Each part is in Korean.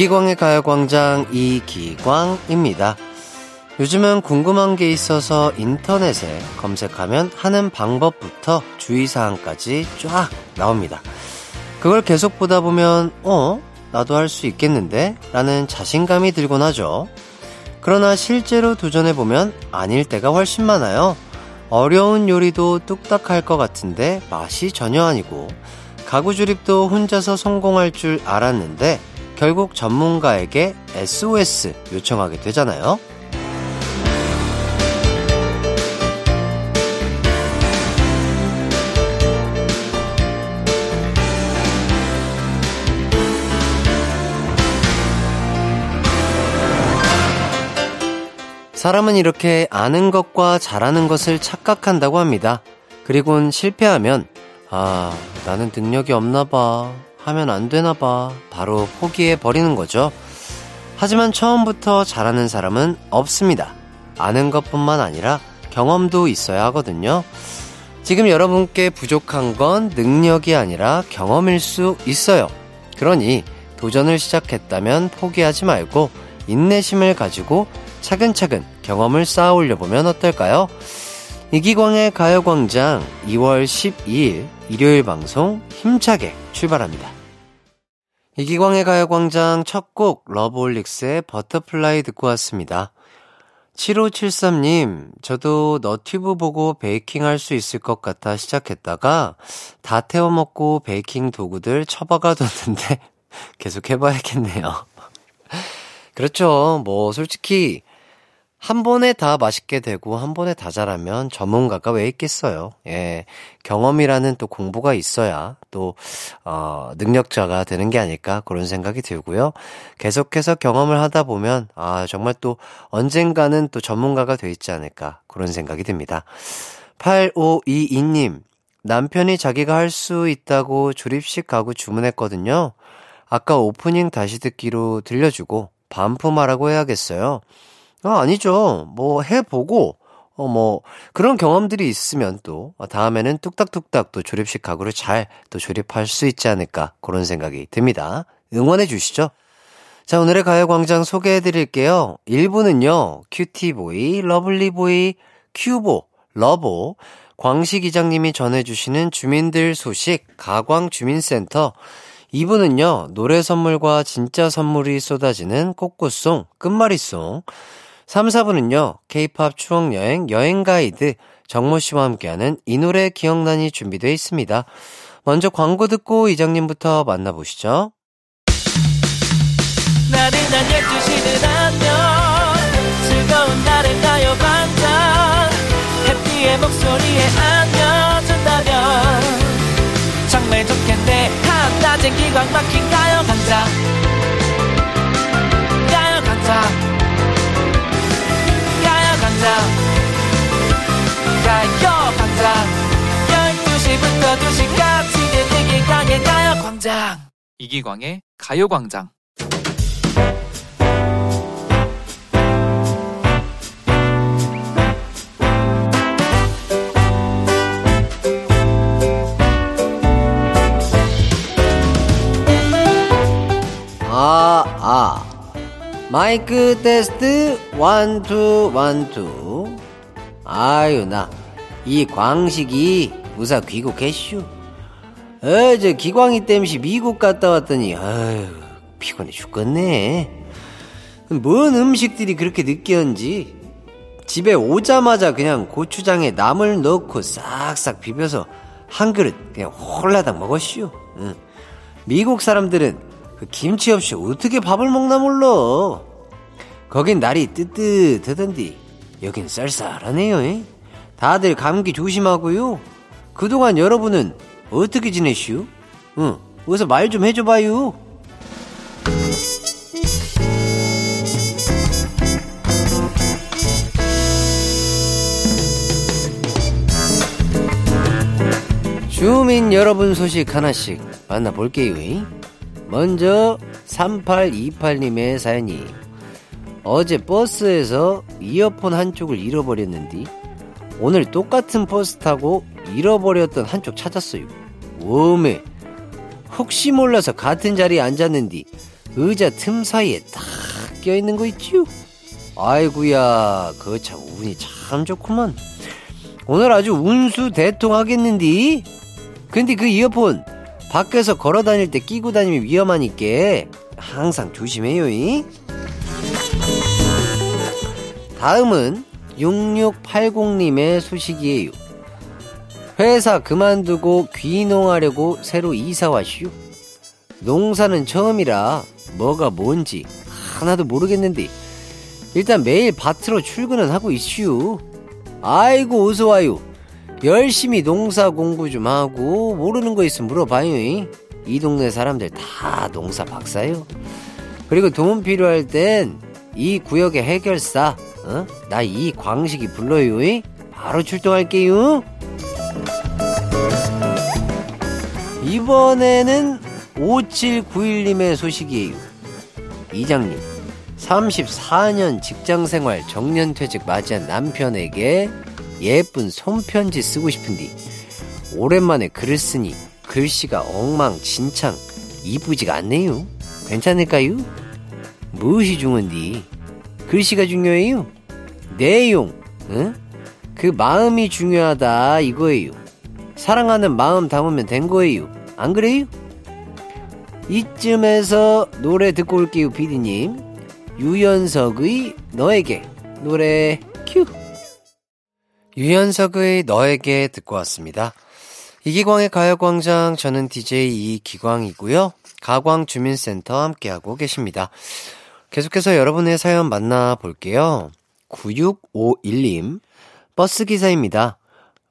이기광의 가요광장 이기광입니다. 요즘은 궁금한 게 있어서 인터넷에 검색하면 하는 방법부터 주의사항까지 쫙 나옵니다. 그걸 계속 보다 보면, 어? 나도 할 수 있겠는데? 라는 자신감이 들곤 하죠. 그러나 실제로 도전해보면 아닐 때가 훨씬 많아요. 어려운 요리도 뚝딱 할 것 같은데 맛이 전혀 아니고, 가구 조립도 혼자서 성공할 줄 알았는데, 결국 전문가에게 SOS 요청하게 되잖아요. 사람은 이렇게 아는 것과 잘하는 것을 착각한다고 합니다. 그리곤 실패하면, 아, 나는 능력이 없나 봐. 하면 안 되나 봐. 바로 포기해 버리는 거죠. 하지만 처음부터 잘하는 사람은 없습니다. 아는 것뿐만 아니라 경험도 있어야 하거든요. 지금 여러분께 부족한 건 능력이 아니라 경험일 수 있어요. 그러니 도전을 시작했다면 포기하지 말고 인내심을 가지고 차근차근 경험을 쌓아 올려 보면 어떨까요? 이기광의 가요광장 2월 12일 일요일 방송 힘차게 출발합니다. 이기광의 가요광장 첫 곡 러브홀릭스의 Butterfly 듣고 왔습니다. 7573님, 저도 너튜브 보고 베이킹 할 수 있을 것 같아 시작했다가 다 태워 먹고 베이킹 도구들 처박아 뒀는데 계속 해봐야겠네요. 그렇죠. 뭐, 솔직히 한 번에 다 맛있게 되고 한 번에 다 잘하면 전문가가 왜 있겠어요. 예. 경험이라는 또 공부가 있어야 또, 어, 능력자가 되는 게 아닐까 그런 생각이 들고요. 계속해서 경험을 하다 보면, 아, 정말 또 언젠가는 또 전문가가 돼 있지 않을까 그런 생각이 듭니다. 8522님, 남편이 자기가 할 수 있다고 조립식 가구 주문했거든요. 아까 오프닝 다시 듣기로 들려주고 반품하라고 해야겠어요. 아, 아니죠. 뭐 해보고, 어, 뭐, 그런 경험들이 있으면 또, 다음에는 뚝딱뚝딱 또 조립식 가구를 잘 또 조립할 수 있지 않을까, 그런 생각이 듭니다. 응원해 주시죠. 자, 오늘의 가요광장 소개해 드릴게요. 1부는요, cutie boy, lovely boy, 큐보, 러보, 광식 이장님이 전해주시는 주민들 소식, 가광주민센터, 2부는요, 노래 선물과 진짜 선물이 쏟아지는 끝끝송, 끝말잇송, 3, 4분은요, 케이팝 추억여행, 여행가이드, 정모씨와 함께하는 이 노래 기억나니 준비되어 있습니다. 먼저 광고 듣고 이장님부터 만나보시죠. 나른한 12시는 안녕 즐거운 날을 가요 반짝 해피의 목소리에 안겨준다면 정말 좋겠네 한낮엔 기광 막힌 가요 강자 강자 가요 광장 12시부터 2시까지 이기광의 가요광장. 이기광의 가요광장 마이크 테스트 one two one two. 아유 나 이 광식이 무사 귀국했슈. 어제 기광이 땜시 미국 갔다 왔더니 아유 피곤해 죽겠네. 뭔 음식들이 그렇게 느끼한지. 집에 오자마자 그냥 고추장에 나물 넣고 싹싹 비벼서 한 그릇 그냥 홀라당 먹었슈. 응. 미국 사람들은 그 김치 없이 어떻게 밥을 먹나 몰라. 거긴 날이 뜨뜻하던디 여긴 쌀쌀하네요. 다들 감기 조심하고요. 그동안 여러분은 어떻게 지내슈? 응, 어서 말 좀 해줘봐요. 주민 여러분 소식 하나씩 만나볼게요. 먼저 3828님의 사연이 어제 버스에서 이어폰 한쪽을 잃어버렸는데 오늘 똑같은 버스 타고 잃어버렸던 한쪽 찾았어요. 오메 혹시 몰라서 같은 자리에 앉았는데 의자 틈 사이에 딱 껴있는 거 있지요? 아이구야, 그 참 운이 참 좋구먼. 오늘 아주 운수 대통하겠는디? 근데 그 이어폰 밖에서 걸어 다닐 때 끼고 다니면 위험하니까 항상 조심해요. 이? 다음은 6680님의 소식이에요. 회사 그만두고 귀농하려고 새로 이사 왔슈. 농사는 처음이라 뭐가 뭔지 하나도 모르겠는데 일단 매일 밭으로 출근은 하고 있슈. 아이고 어서 와요. 열심히 농사 공부 좀 하고 모르는 거 있으면 물어봐요. 이 동네 사람들 다 농사 박사요. 그리고 도움 필요할 땐 이 구역의 해결사, 어? 나 이 광식이 불러요. 바로 출동할게요. 이번에는 5791님의 소식이에요. 이장님, 34년 직장 생활 정년퇴직 맞이한 남편에게 예쁜 손편지 쓰고 싶은디 오랜만에 글을 쓰니 글씨가 엉망진창 이쁘지가 않네요. 괜찮을까요? 무엇이 중요한디? 글씨가 중요해요? 내용, 응? 그 마음이 중요하다 이거예요. 사랑하는 마음 담으면 된 거예요. 안 그래요? 이쯤에서 노래 듣고 올게요, 피디님. 유연석의 너에게 노래 큐. 유연석의 너에게 듣고 왔습니다. 이기광의 가요광장 저는 DJ 이기광이고요. 가광 주민센터 함께하고 계십니다. 계속해서 여러분의 사연 만나볼게요. 9651님 버스기사입니다.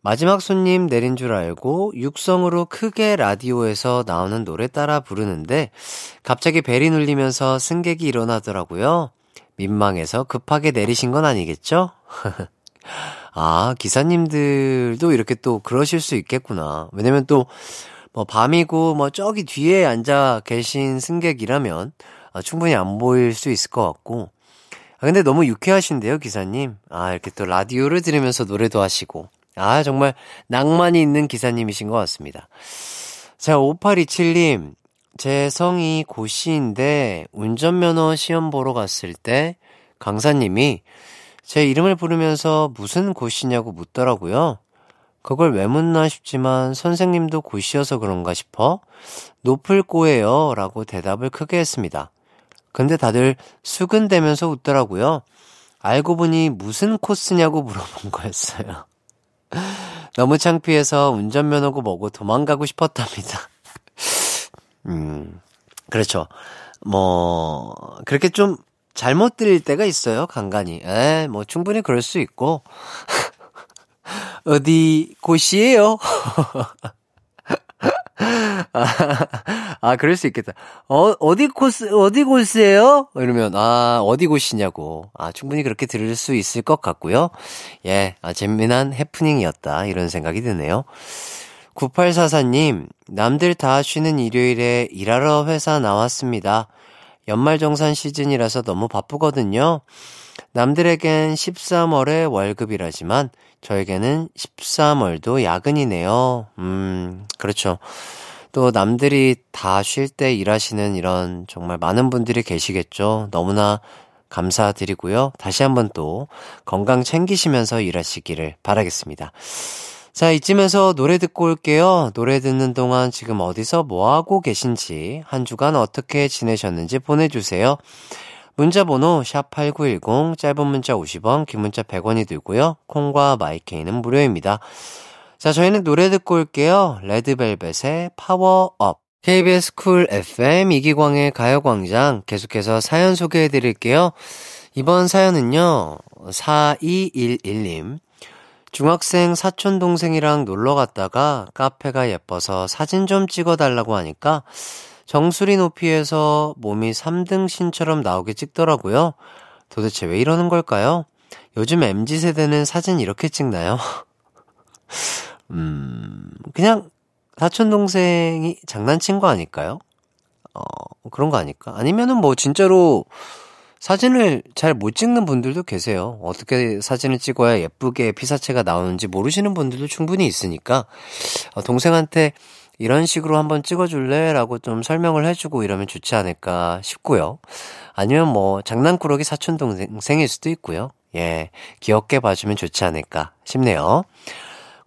마지막 손님 내린 줄 알고 육성으로 크게 라디오에서 나오는 노래 따라 부르는데 갑자기 벨이 눌리면서 승객이 일어나더라고요. 민망해서 급하게 내리신 건 아니겠죠? 아, 기사님들도 이렇게 또 그러실 수 있겠구나. 왜냐면 또, 뭐, 밤이고, 뭐, 저기 뒤에 앉아 계신 승객이라면, 아, 충분히 안 보일 수 있을 것 같고. 아, 근데 너무 유쾌하신데요, 기사님? 아, 이렇게 또 라디오를 들으면서 노래도 하시고. 아, 정말 낭만이 있는 기사님이신 것 같습니다. 자, 5827님. 제 성이 고씨인데 운전면허 시험 보러 갔을 때 강사님이 제 이름을 부르면서 무슨 고씨냐고 묻더라고요. 그걸 왜 묻나 싶지만 선생님도 고씨여서 그런가 싶어 높을 꼬예요 라고 대답을 크게 했습니다. 근데 다들 수근대면서 웃더라고요. 알고 보니 무슨 코스냐고 물어본 거였어요. 너무 창피해서 운전면허고 뭐고 도망가고 싶었답니다. 음, 그렇죠. 뭐, 그렇게 좀 잘못 들릴 때가 있어요, 간간히. 에, 뭐, 충분히 그럴 수 있고. 어디 곳이에요? 아, 아, 그럴 수 있겠다. 어, 어디 코스, 어디 곳이에요? 이러면, 아, 어디 곳이냐고. 아, 충분히 그렇게 들을 수 있을 것 같고요. 예, 아, 재미난 해프닝이었다. 이런 생각이 드네요. 9844님, 남들 다 쉬는 일요일에 일하러 회사 나왔습니다. 연말정산 시즌이라서 너무 바쁘거든요. 남들에겐 13월에 월급이라지만 저에게는 13월도 야근이네요. 음, 그렇죠. 또 남들이 다 쉴 때 일하시는 이런 정말 많은 분들이 계시겠죠. 너무나 감사드리고요. 다시 한번 또 건강 챙기시면서 일하시기를 바라겠습니다. 자, 이쯤에서 노래 듣고 올게요. 노래 듣는 동안 지금 어디서 뭐하고 계신지, 한 주간 어떻게 지내셨는지 보내주세요. 문자번호 샵8910, 짧은 문자 50원, 긴 문자 100원이 들고요. 콩과 마이케이는 무료입니다. 자, 저희는 노래 듣고 올게요. 레드벨벳의 파워업. KBS 쿨 FM 이기광의 가요광장 계속해서 사연 소개해 드릴게요. 이번 사연은요, 4211님. 중학생 사촌 동생이랑 놀러 갔다가 카페가 예뻐서 사진 좀 찍어 달라고 하니까 정수리 높이에서 몸이 3등신처럼 나오게 찍더라고요. 도대체 왜 이러는 걸까요? 요즘 MZ세대는 사진 이렇게 찍나요? 음, 그냥 사촌 동생이 장난친 거 아닐까요? 어, 그런 거 아닐까? 아니면은 뭐 진짜로 사진을 잘 못 찍는 분들도 계세요. 어떻게 사진을 찍어야 예쁘게 피사체가 나오는지 모르시는 분들도 충분히 있으니까 어, 동생한테 이런 식으로 한번 찍어줄래? 라고 좀 설명을 해주고 이러면 좋지 않을까 싶고요. 아니면 뭐, 장난꾸러기 사촌동생일 수도 있고요. 예, 귀엽게 봐주면 좋지 않을까 싶네요.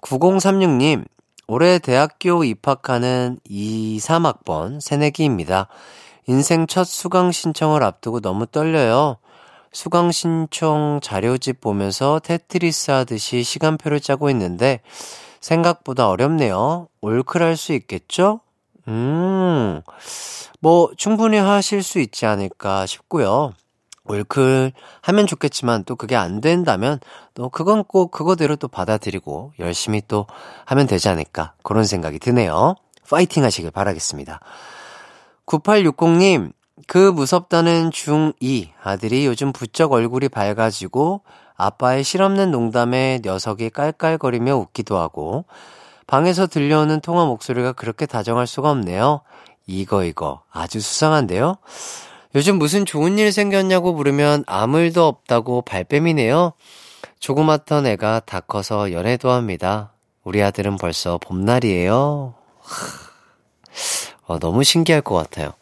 9036님, 올해 대학교 입학하는 2, 3학번 새내기입니다. 인생 첫 수강 신청을 앞두고 너무 떨려요. 수강 신청 자료집 보면서 테트리스 하듯이 시간표를 짜고 있는데 생각보다 어렵네요. 올클할 수 있겠죠? 음, 뭐 충분히 하실 수 있지 않을까 싶고요. 올클 하면 좋겠지만 또 그게 안 된다면 또 그건 꼭 그거대로 또 받아들이고 열심히 또 하면 되지 않을까 그런 생각이 드네요. 파이팅 하시길 바라겠습니다. 9860님, 그 무섭다는 중2 아들이 요즘 부쩍 얼굴이 밝아지고 아빠의 실없는 농담에 녀석이 깔깔거리며 웃기도 하고 방에서 들려오는 통화 목소리가 그렇게 다정할 수가 없네요. 이거 이거 아주 수상한데요? 요즘 무슨 좋은 일 생겼냐고 물으면 아무 일도 없다고 발뺌이네요. 조그맣던 애가 다 커서 연애도 합니다. 우리 아들은 벌써 봄날이에요. 어, 너무 신기할 것 같아요.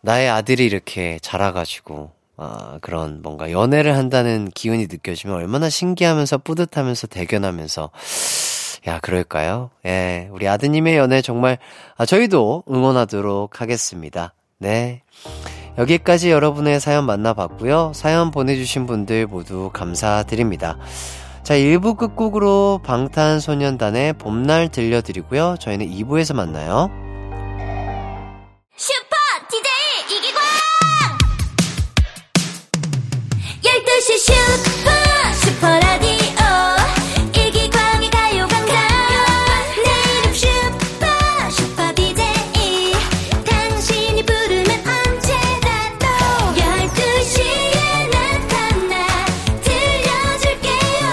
나의 아들이 이렇게 자라가지고, 아, 그런 뭔가 연애를 한다는 기운이 느껴지면 얼마나 신기하면서 뿌듯하면서 대견하면서, 야, 그럴까요? 예, 우리 아드님의 연애 정말, 아, 저희도 응원하도록 하겠습니다. 네. 여기까지 여러분의 사연 만나봤고요. 사연 보내주신 분들 모두 감사드립니다. 자, 1부 끝곡으로 방탄소년단의 봄날 들려드리고요. 저희는 2부에서 만나요. 슈퍼 DJ 이기광! 12시 슈퍼 슈퍼라디오. 이기광의 가요광장. 내 이름 슈퍼 슈퍼 DJ 당신이 부르면 언제라도 12시에 나타나 들려줄게요.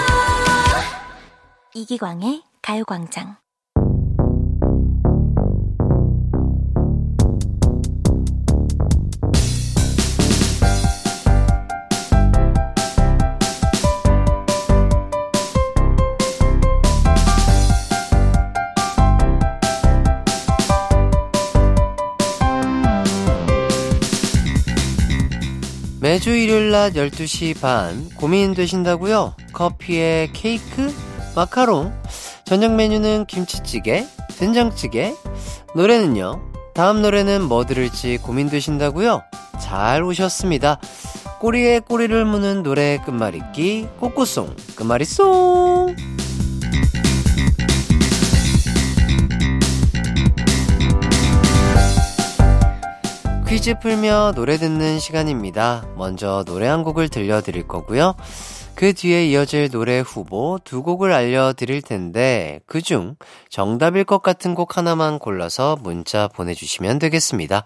이기광의 가요광장 매주 일요일 낮 12시 반 고민되신다고요? 커피에 케이크? 마카롱? 저녁 메뉴는 김치찌개? 된장찌개? 노래는요? 다음 노래는 뭐 들을지 고민되신다고요? 잘 오셨습니다. 꼬리에 꼬리를 무는 노래 끝말잇기 꼬꼬송 끝말잇송 퀴즈 풀며 노래 듣는 시간입니다. 먼저 노래 한 곡을 들려드릴 거고요. 그 뒤에 이어질 노래 후보 두 곡을 알려드릴 텐데, 그 중 정답일 것 같은 곡 하나만 골라서 문자 보내주시면 되겠습니다.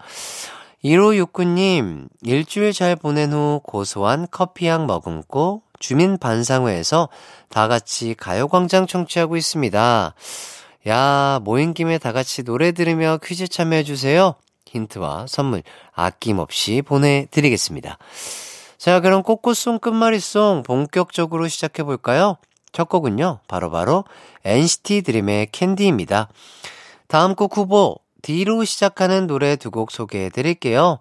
1569님, 일주일 잘 보낸 후 고소한 커피향 머금고 주민 반상회에서 다 같이 가요광장 청취하고 있습니다. 야, 모인 김에 다 같이 노래 들으며 퀴즈 참여해주세요. 힌트와 선물 아낌없이 보내드리겠습니다. 자, 그럼 꼬꼬송 끝말잇송 본격적으로 시작해볼까요? 첫 곡은요, 바로바로 바로 NCT 드림의 캔디입니다. 다음 곡 후보, D로 시작하는 노래 두 곡 소개해드릴게요.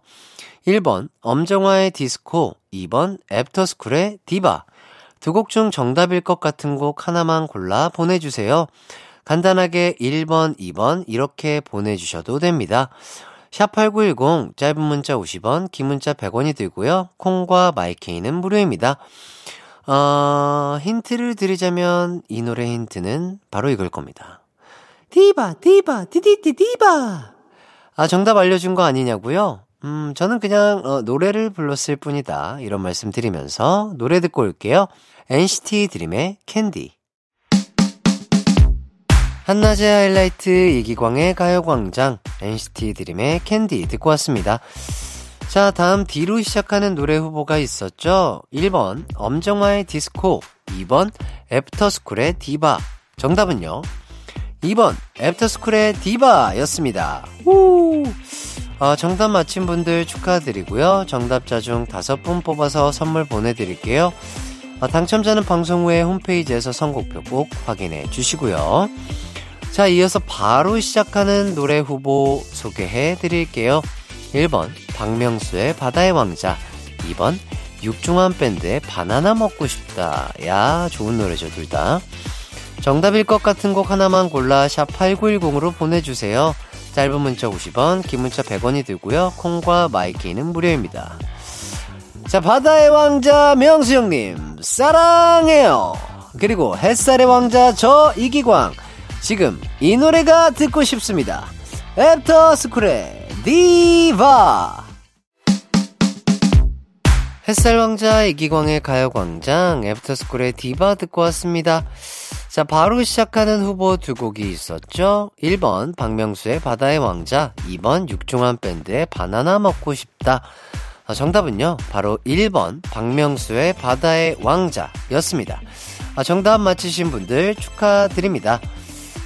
1번, 엄정화의 디스코, 2번, 애프터스쿨의 디바. 두 곡 중 정답일 것 같은 곡 하나만 골라 보내주세요. 간단하게 1번, 2번 이렇게 보내주셔도 됩니다. 샵8910 짧은 문자 50원, 긴 문자 100원이 들고요. 콩과 마이케이는 무료입니다. 어, 힌트를 드리자면 이 노래 힌트는 바로 이걸 겁니다. 디바, 디바, 디디디, 디바. 아, 정답 알려준 거 아니냐고요? 음, 저는 그냥 어, 노래를 불렀을 뿐이다. 이런 말씀 드리면서 노래 듣고 올게요. NCT 드림의 캔디. 한낮의 하이라이트 이기광의 가요광장 NCT 드림의 캔디 듣고 왔습니다. 자, 다음 D로 시작하는 노래 후보가 있었죠. 1번 엄정화의 디스코, 2번 애프터스쿨의 디바. 정답은요. 2번 애프터스쿨의 디바였습니다. 우! 어, 정답 맞힌 분들 축하드리고요. 정답자 중 다섯 분 뽑아서 선물 보내드릴게요. 어, 당첨자는 방송 후에 홈페이지에서 선곡표 꼭 확인해 주시고요. 자, 이어서 바로 시작하는 노래 후보 소개해 드릴게요. 1번, 박명수의 바다의 왕자. 2번, 육중한 밴드의 바나나 먹고 싶다. 야, 좋은 노래죠, 둘 다. 정답일 것 같은 곡 하나만 골라 샵 8910으로 보내주세요. 짧은 문자 50원, 긴 문자 100원이 들고요. 콩과 마이케이는 무료입니다. 자, 바다의 왕자 명수 형님, 사랑해요. 그리고 햇살의 왕자 저 이기광. 지금 이 노래가 듣고 싶습니다. 애프터 스쿨의 디바. 햇살 왕자 이기광의 가요광장 애프터스쿨의 디바 듣고 왔습니다. 자, 바로 시작하는 후보 두 곡이 있었죠. 1번 박명수의 바다의 왕자, 2번 육중한 밴드의 바나나 먹고 싶다. 아, 정답은요, 바로 1번 박명수의 바다의 왕자였습니다. 아, 정답 맞히신 분들 축하드립니다.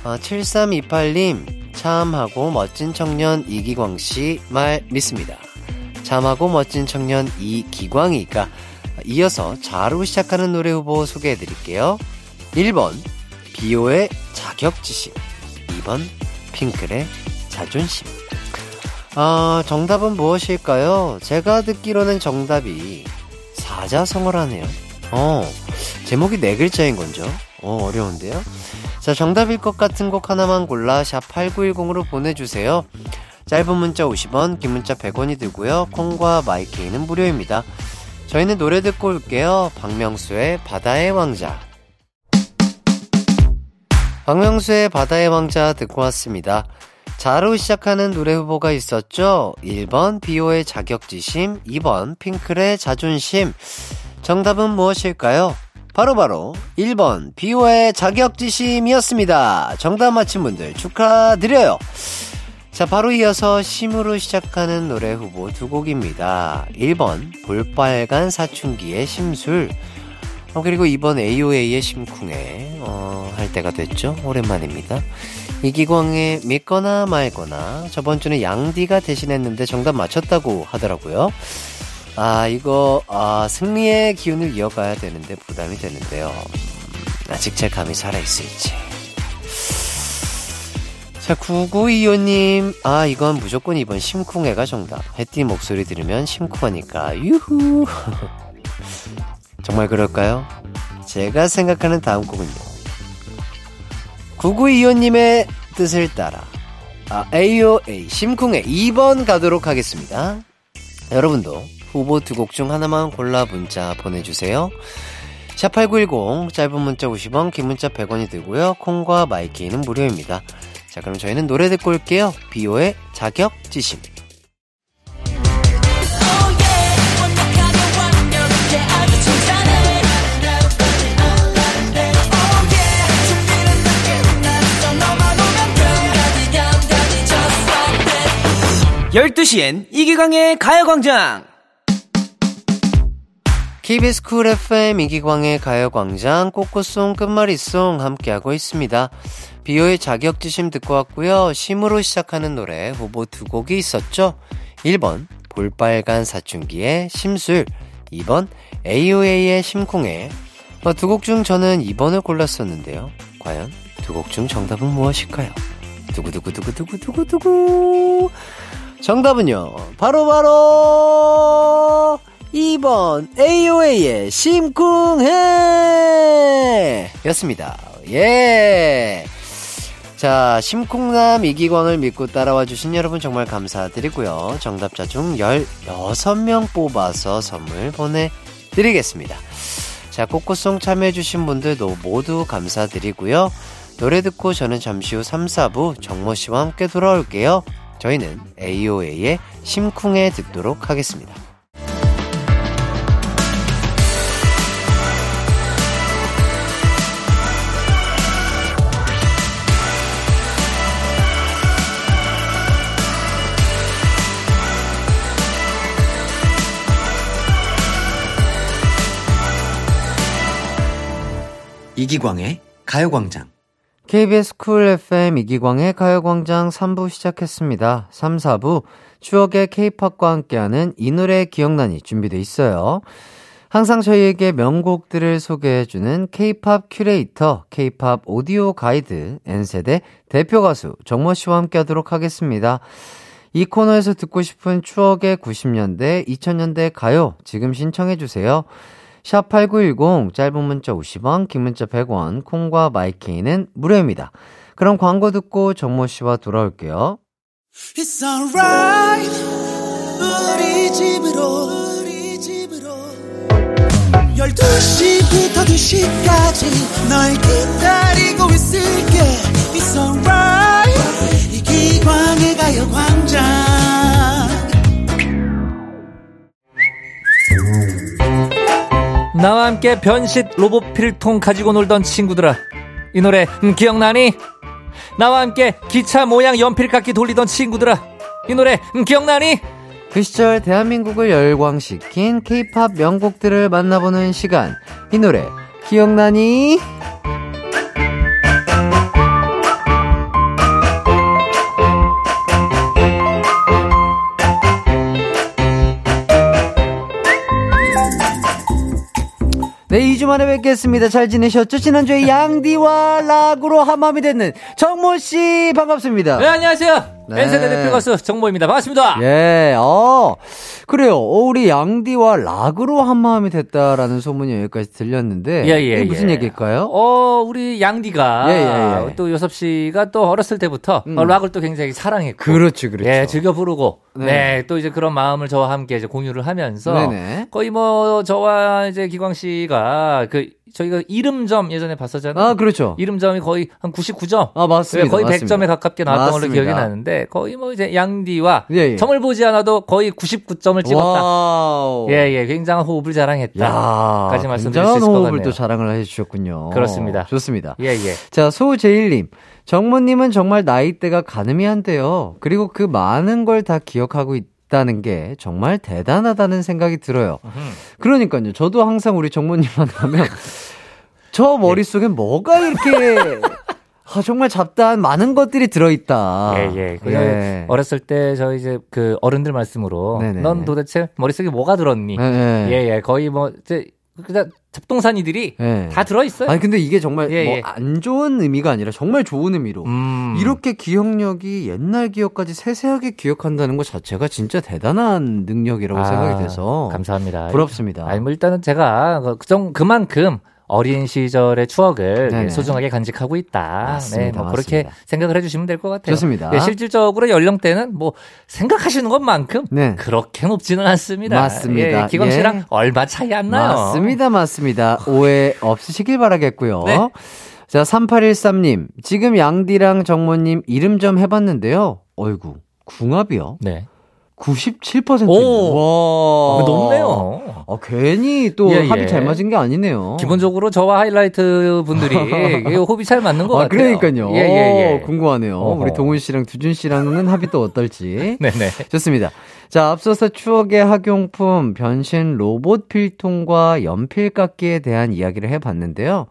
아, 7328님, 참하고 멋진 청년 이기광씨 말 믿습니다. 참하고 멋진 청년 이기광이가 이어서 자로 시작하는 노래 후보 소개해 드릴게요. 1번 비오의 자격지심 2번 핑클의 자존심 아 정답은 무엇일까요? 제가 듣기로는 정답이 사자성어라네요. 어 제목이 네 글자인 건죠? 어 어려운데요? 자 정답일 것 같은 곡 하나만 골라 샵 8910으로 보내주세요. 짧은 문자 50원, 긴 문자 100원이 들고요. 콩과 마이케이는 무료입니다. 저희는 노래 듣고 올게요. 박명수의 바다의 왕자. 박명수의 바다의 왕자 듣고 왔습니다. 자로 시작하는 노래 후보가 있었죠? 1번 비오의 자격지심, 2번 핑클의 자존심. 정답은 무엇일까요? 바로바로 바로 1번 비오의 자격지심이었습니다. 정답 맞힌 분들 축하드려요. 자, 바로 이어서 심으로 시작하는 노래 후보 두 곡입니다. 1번, 볼빨간 사춘기의 심술. 어, 그리고 이번 AOA의 심쿵에, 어, 할 때가 됐죠? 오랜만입니다. 이기광의 믿거나 말거나, 저번 주는 양디가 대신했는데 정답 맞췄다고 하더라고요. 아, 이거, 아, 승리의 기운을 이어가야 되는데 부담이 되는데요. 아직 제 감이 살아있을지. 자, 9925님. 아, 이건 무조건 이번 심쿵해가 정답. 햇띠 목소리 들으면 심쿵하니까, 유후. 정말 그럴까요? 제가 생각하는 다음 곡은요. 9925님의 뜻을 따라, 아, AOA, 심쿵해 2번 가도록 하겠습니다. 여러분도 후보 두 곡 중 하나만 골라 문자 보내주세요. 샵8910, 짧은 문자 50원, 긴 문자 100원이 들고요. 콩과 마이케이는 무료입니다. 자, 그럼 저희는 노래 듣고 올게요. 비오의 자격지심. 열두 시엔 이기광의 가요광장 KBS 쿨 FM 이기광의 가요광장 꽃꽃송 끝말잇송 함께하고 있습니다. 비오의 자격지심 듣고 왔고요. 심으로 시작하는 노래 후보 두 곡이 있었죠. 1번 볼빨간 사춘기의 심술 2번 AOA의 심쿵해 어, 두곡 중 저는 2번을 골랐었는데요. 과연 두 곡 중 정답은 무엇일까요? 두구두구두구두구두구두구두구 정답은요. 바로바로 바로 2번 AOA의 심쿵해 였습니다. 예. 자, 심쿵남 이기광을 믿고 따라와 주신 여러분 정말 감사드리고요. 정답자 중 16명 뽑아서 선물 보내드리겠습니다. 자, 꽃꽃송 참여해주신 분들도 모두 감사드리고요. 노래 듣고 저는 잠시 후 3, 4부 정모 씨와 함께 돌아올게요. 저희는 AOA의 심쿵에 듣도록 하겠습니다. 이기광의 가요광장. KBS 쿨 FM 이기광의 가요광장 3부 시작했습니다. 3, 4부 추억의 케이팝과 함께하는 이 노래 기억나니 준비돼 있어요. 항상 저희에게 명곡들을 소개해주는 K-팝 큐레이터, K-팝 오디오 가이드, N세대 대표 가수 정모 씨와 함께 하도록 하겠습니다. 이 코너에서 듣고 싶은 추억의 90년대, 2000년대 가요 지금 신청해주세요. 샵8910 짧은 문자 50원, 긴 문자 100원, 콩과 마이케이는 무료입니다. 그럼 광고 듣고 정모 씨와 돌아올게요. It's alright. 우리 집으로 우리 집으로. 12시부터 2시까지 널 기다리고 있을게. It's alright. 이기광의 가요광장 나와 함께 변신 로봇 필통 가지고 놀던 친구들아 이 노래 음, 기억나니? 나와 함께 기차 모양 연필깎이 돌리던 친구들아 이 노래 음, 기억나니? 그 시절 대한민국을 열광시킨 K-팝 명곡들을 만나보는 시간. 이 노래 기억나니? 네, 2주 만에 뵙겠습니다. 잘 지내셨죠? 지난주에 양디와 락으로 한마음이 됐는 정모씨 반갑습니다. 네 안녕하세요 네. N세대 대표 가수 정모입니다 반갑습니다 예, 어, 그래요. 어, 우리 양디와 락으로 한 마음이 됐다라는 소문이 여기까지 들렸는데. 예, 예, 이게 무슨 예. 얘기일까요? 어 우리 양디가 예, 예, 예. 또 요섭 씨가 또 어렸을 때부터 음. 어, 락을 또 굉장히 사랑했고 그렇지, 그렇죠. 예 즐겨 부르고 네. 네. 또 이제 그런 마음을 저와 함께 이제 공유를 하면서 네네. 거의 뭐 저와 이제 기광 씨가 그 저희가 이름점 예전에 봤었잖아요. 아, 그렇죠. 이름점이 거의 한 99점. 아, 맞습니다. 거의 맞습니다. 100점에 가깝게 나왔던 걸로 맞습니다. 기억이 나는데 거의 뭐 이제 양디와 예, 예. 점을 보지 않아도 거의 99점을 찍었다. 와우. 예, 예. 굉장한 호흡을 자랑했다. 야, 까지 말씀드릴 수 있을 것 호흡을 같네요. 또 자랑을 해 주셨군요. 그렇습니다. 좋습니다. 예, 예. 자, 소제일 님. 정모님은 정말 나이대가 가늠이 안 돼요. 그리고 그 많은 걸 다 기억하고 있 다는 게 정말 대단하다는 생각이 들어요. 그러니까요. 저도 항상 우리 정모님 만나면 저 머릿속에 뭐가 이렇게 아, 정말 잡다한 많은 것들이 들어있다. 예, 예. 그냥 어렸을 때 저 이제 그 어른들 말씀으로 네네. 넌 도대체 머릿속에 뭐가 들었니? 예, 예. 예, 예. 거의 뭐 이제 그냥 잡동사니들이 예. 다 들어 있어요. 아니 근데 이게 정말 예, 뭐 예. 안 좋은 의미가 아니라 정말 좋은 의미로 음. 이렇게 기억력이 옛날 기억까지 세세하게 기억한다는 것 자체가 진짜 대단한 능력이라고 아, 생각이 돼서 감사합니다. 부럽습니다. 아니 뭐 일단은 제가 그- 그- 그만큼 어린 시절의 추억을 네네. 예, 소중하게 간직하고 있다. 맞습니다, 네, 뭐 그렇게 맞습니다. 생각을 해주시면 될 것 같아요. 좋습니다. 예, 실질적으로 연령대는 뭐 생각하시는 것만큼 네. 그렇게 높지는 않습니다. 맞습니다. 예, 기광 예. 씨랑 얼마 차이 안 나요. 맞습니다, 맞습니다. 오해 없으시길 바라겠고요. 네. 자, 3813님. 지금 양디랑 정모님 이름 좀 해봤는데요. 어이구, 궁합이요? 네. 97%. 오. 와. 어, 높네요. 아, 괜히 또 예, 합이 예. 잘 맞은 게 아니네요. 기본적으로 저와 하이라이트 분들이 호흡이 잘 맞는 것 아, 같아요. 그러니까요. 예, 예, 예. 궁금하네요. 어허. 우리 동훈 씨랑 두준 씨랑은 합이 또 어떨지. 네네. 좋습니다. 자, 앞서서 추억의 학용품, 변신 로봇 필통과 연필 깎기에 대한 이야기를 해봤는데요.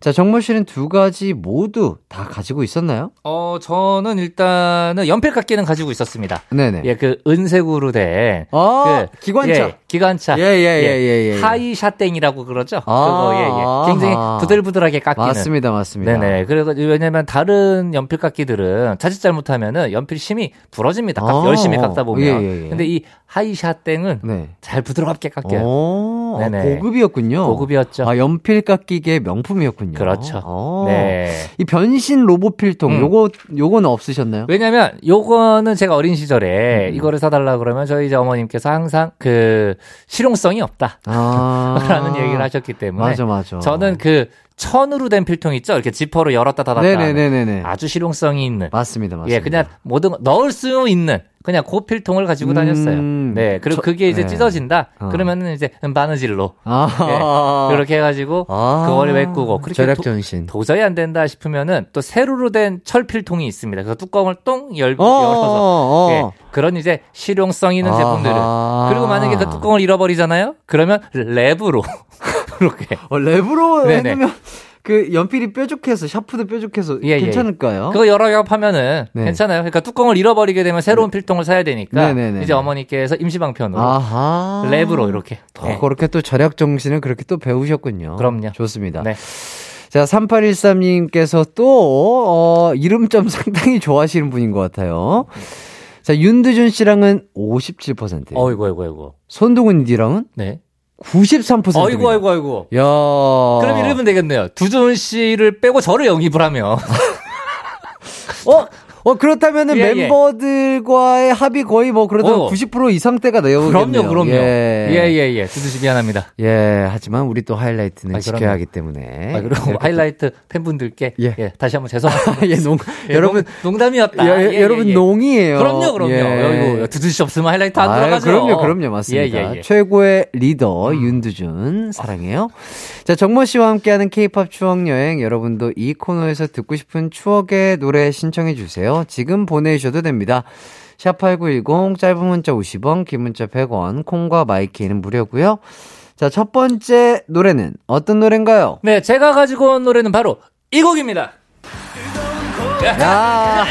자, 정모 씨는 두 가지 모두 다 가지고 있었나요? 어, 저는 일단은 연필 깎기는 가지고 있었습니다. 네네. 예, 그 은색으로 된. 아, 그, 기관차. 예, 기관차. 예, 예, 예, 예, 예. 하이샤땡이라고 그러죠. 아, 그거, 예, 예. 굉장히 아하. 부들부들하게 깎이는. 맞습니다, 맞습니다. 네네. 그래서 왜냐면 다른 연필 깎기들은 자칫 잘못하면은 연필 심이 부러집니다. 깎- 아, 열심히 깎다 보면. 예, 예, 예. 근데 이 하이샤땡은 네. 잘 부드럽게 깎여요. 오, 아, 네네. 고급이었군요. 고급이었죠. 아, 연필 깎기계 명품이었군요. 그렇죠. 어. 네. 이 변신 로봇 필통, 음. 요거, 요거는 없으셨나요? 왜냐면 요거는 제가 어린 시절에 음. 이거를 사달라 그러면 저희 이제 어머님께서 항상 그 실용성이 없다. 아. 라는 얘기를 하셨기 때문에 맞아, 맞아. 저는 그 천으로 된 필통 있죠? 이렇게 지퍼로 열었다 닫았다. 네네네네네. 아주 실용성이 있는. 맞습니다, 맞습니다. 예, 그냥 모든 거 넣을 수 있는 그냥 그 필통을 가지고 음, 다녔어요. 네, 그리고 저- 그게 이제 네. 찢어진다. 어. 그러면은 이제 바느질로 아. 예, 그렇게 해가지고 아. 그걸 메꾸고 그렇게 절약 도- 정신. 도저히 안 된다 싶으면은 또 세로로 된 철 필통이 있습니다. 그래서 뚜껑을 똥 열, 어, 열어서 어, 어. 예, 그런 이제 실용성 있는 아하. 제품들은 그리고 만약에 그 뚜껑을 잃어버리잖아요. 그러면 랩으로 그렇게 어, 랩으로 네네. 해놓으면 그 연필이 뾰족해서 샤프도 뾰족해서 예, 예. 괜찮을까요? 그거 여러 겹 하면은 네. 괜찮아요. 그러니까 뚜껑을 잃어버리게 되면 새로운 필통을 사야 되니까 네네네. 이제 어머니께서 임시방편으로 아하. 랩으로 이렇게. 더 네. 그렇게 또 절약 정신을 그렇게 또 배우셨군요. 그럼요. 좋습니다. 네. 자, 3813님께서 또, 어, 이름점 상당히 좋아하시는 분인 것 같아요. 자, 윤두준 씨랑은 57%. 어이구, 어이구, 어이구. 손동훈 씨랑은 네. 93%. 어이구, 어이구, 어이구. 야. 그럼 이러면 되겠네요. 두준 씨를 빼고 저를 영입을 하면. 어? 어, 그렇다면은 예, 예. 멤버들과의 합이 거의 뭐, 그래도 어. 90% 이상 대가 내어오겠네요. 그럼요, 그럼요. 예. 예, 예, 예. 씨 미안합니다. 예, 하지만 우리 또 하이라이트는 아, 지켜야. 하기 때문에. 아, 그리고 이렇게 하이라이트 팬분들께 예. 예. 다시 한번 죄송합니다. 또- 예, 농, 예, 여러분, 농, 농담이었다. 여, 예, 예, 여러분 예. 농이에요. 그럼요, 그럼요. 예. 씨 없으면 하이라이트 안 아유, 들어가죠. 그럼요, 그럼요, 맞습니다. 예, 예, 예. 최고의 리더 윤두준 사랑해요. 자, 정모 씨와 함께하는 K-팝 추억 여행 여러분도 이 코너에서 듣고 싶은 추억의 노래 신청해 주세요. 지금 보내주셔도 됩니다. 샵8910 짧은 문자 50원, 긴 문자 100원, 콩과 마이키는 무료고요. 자, 첫 번째 노래는 어떤 노래인가요? 네, 제가 가지고 온 노래는 바로 이 곡입니다. 야,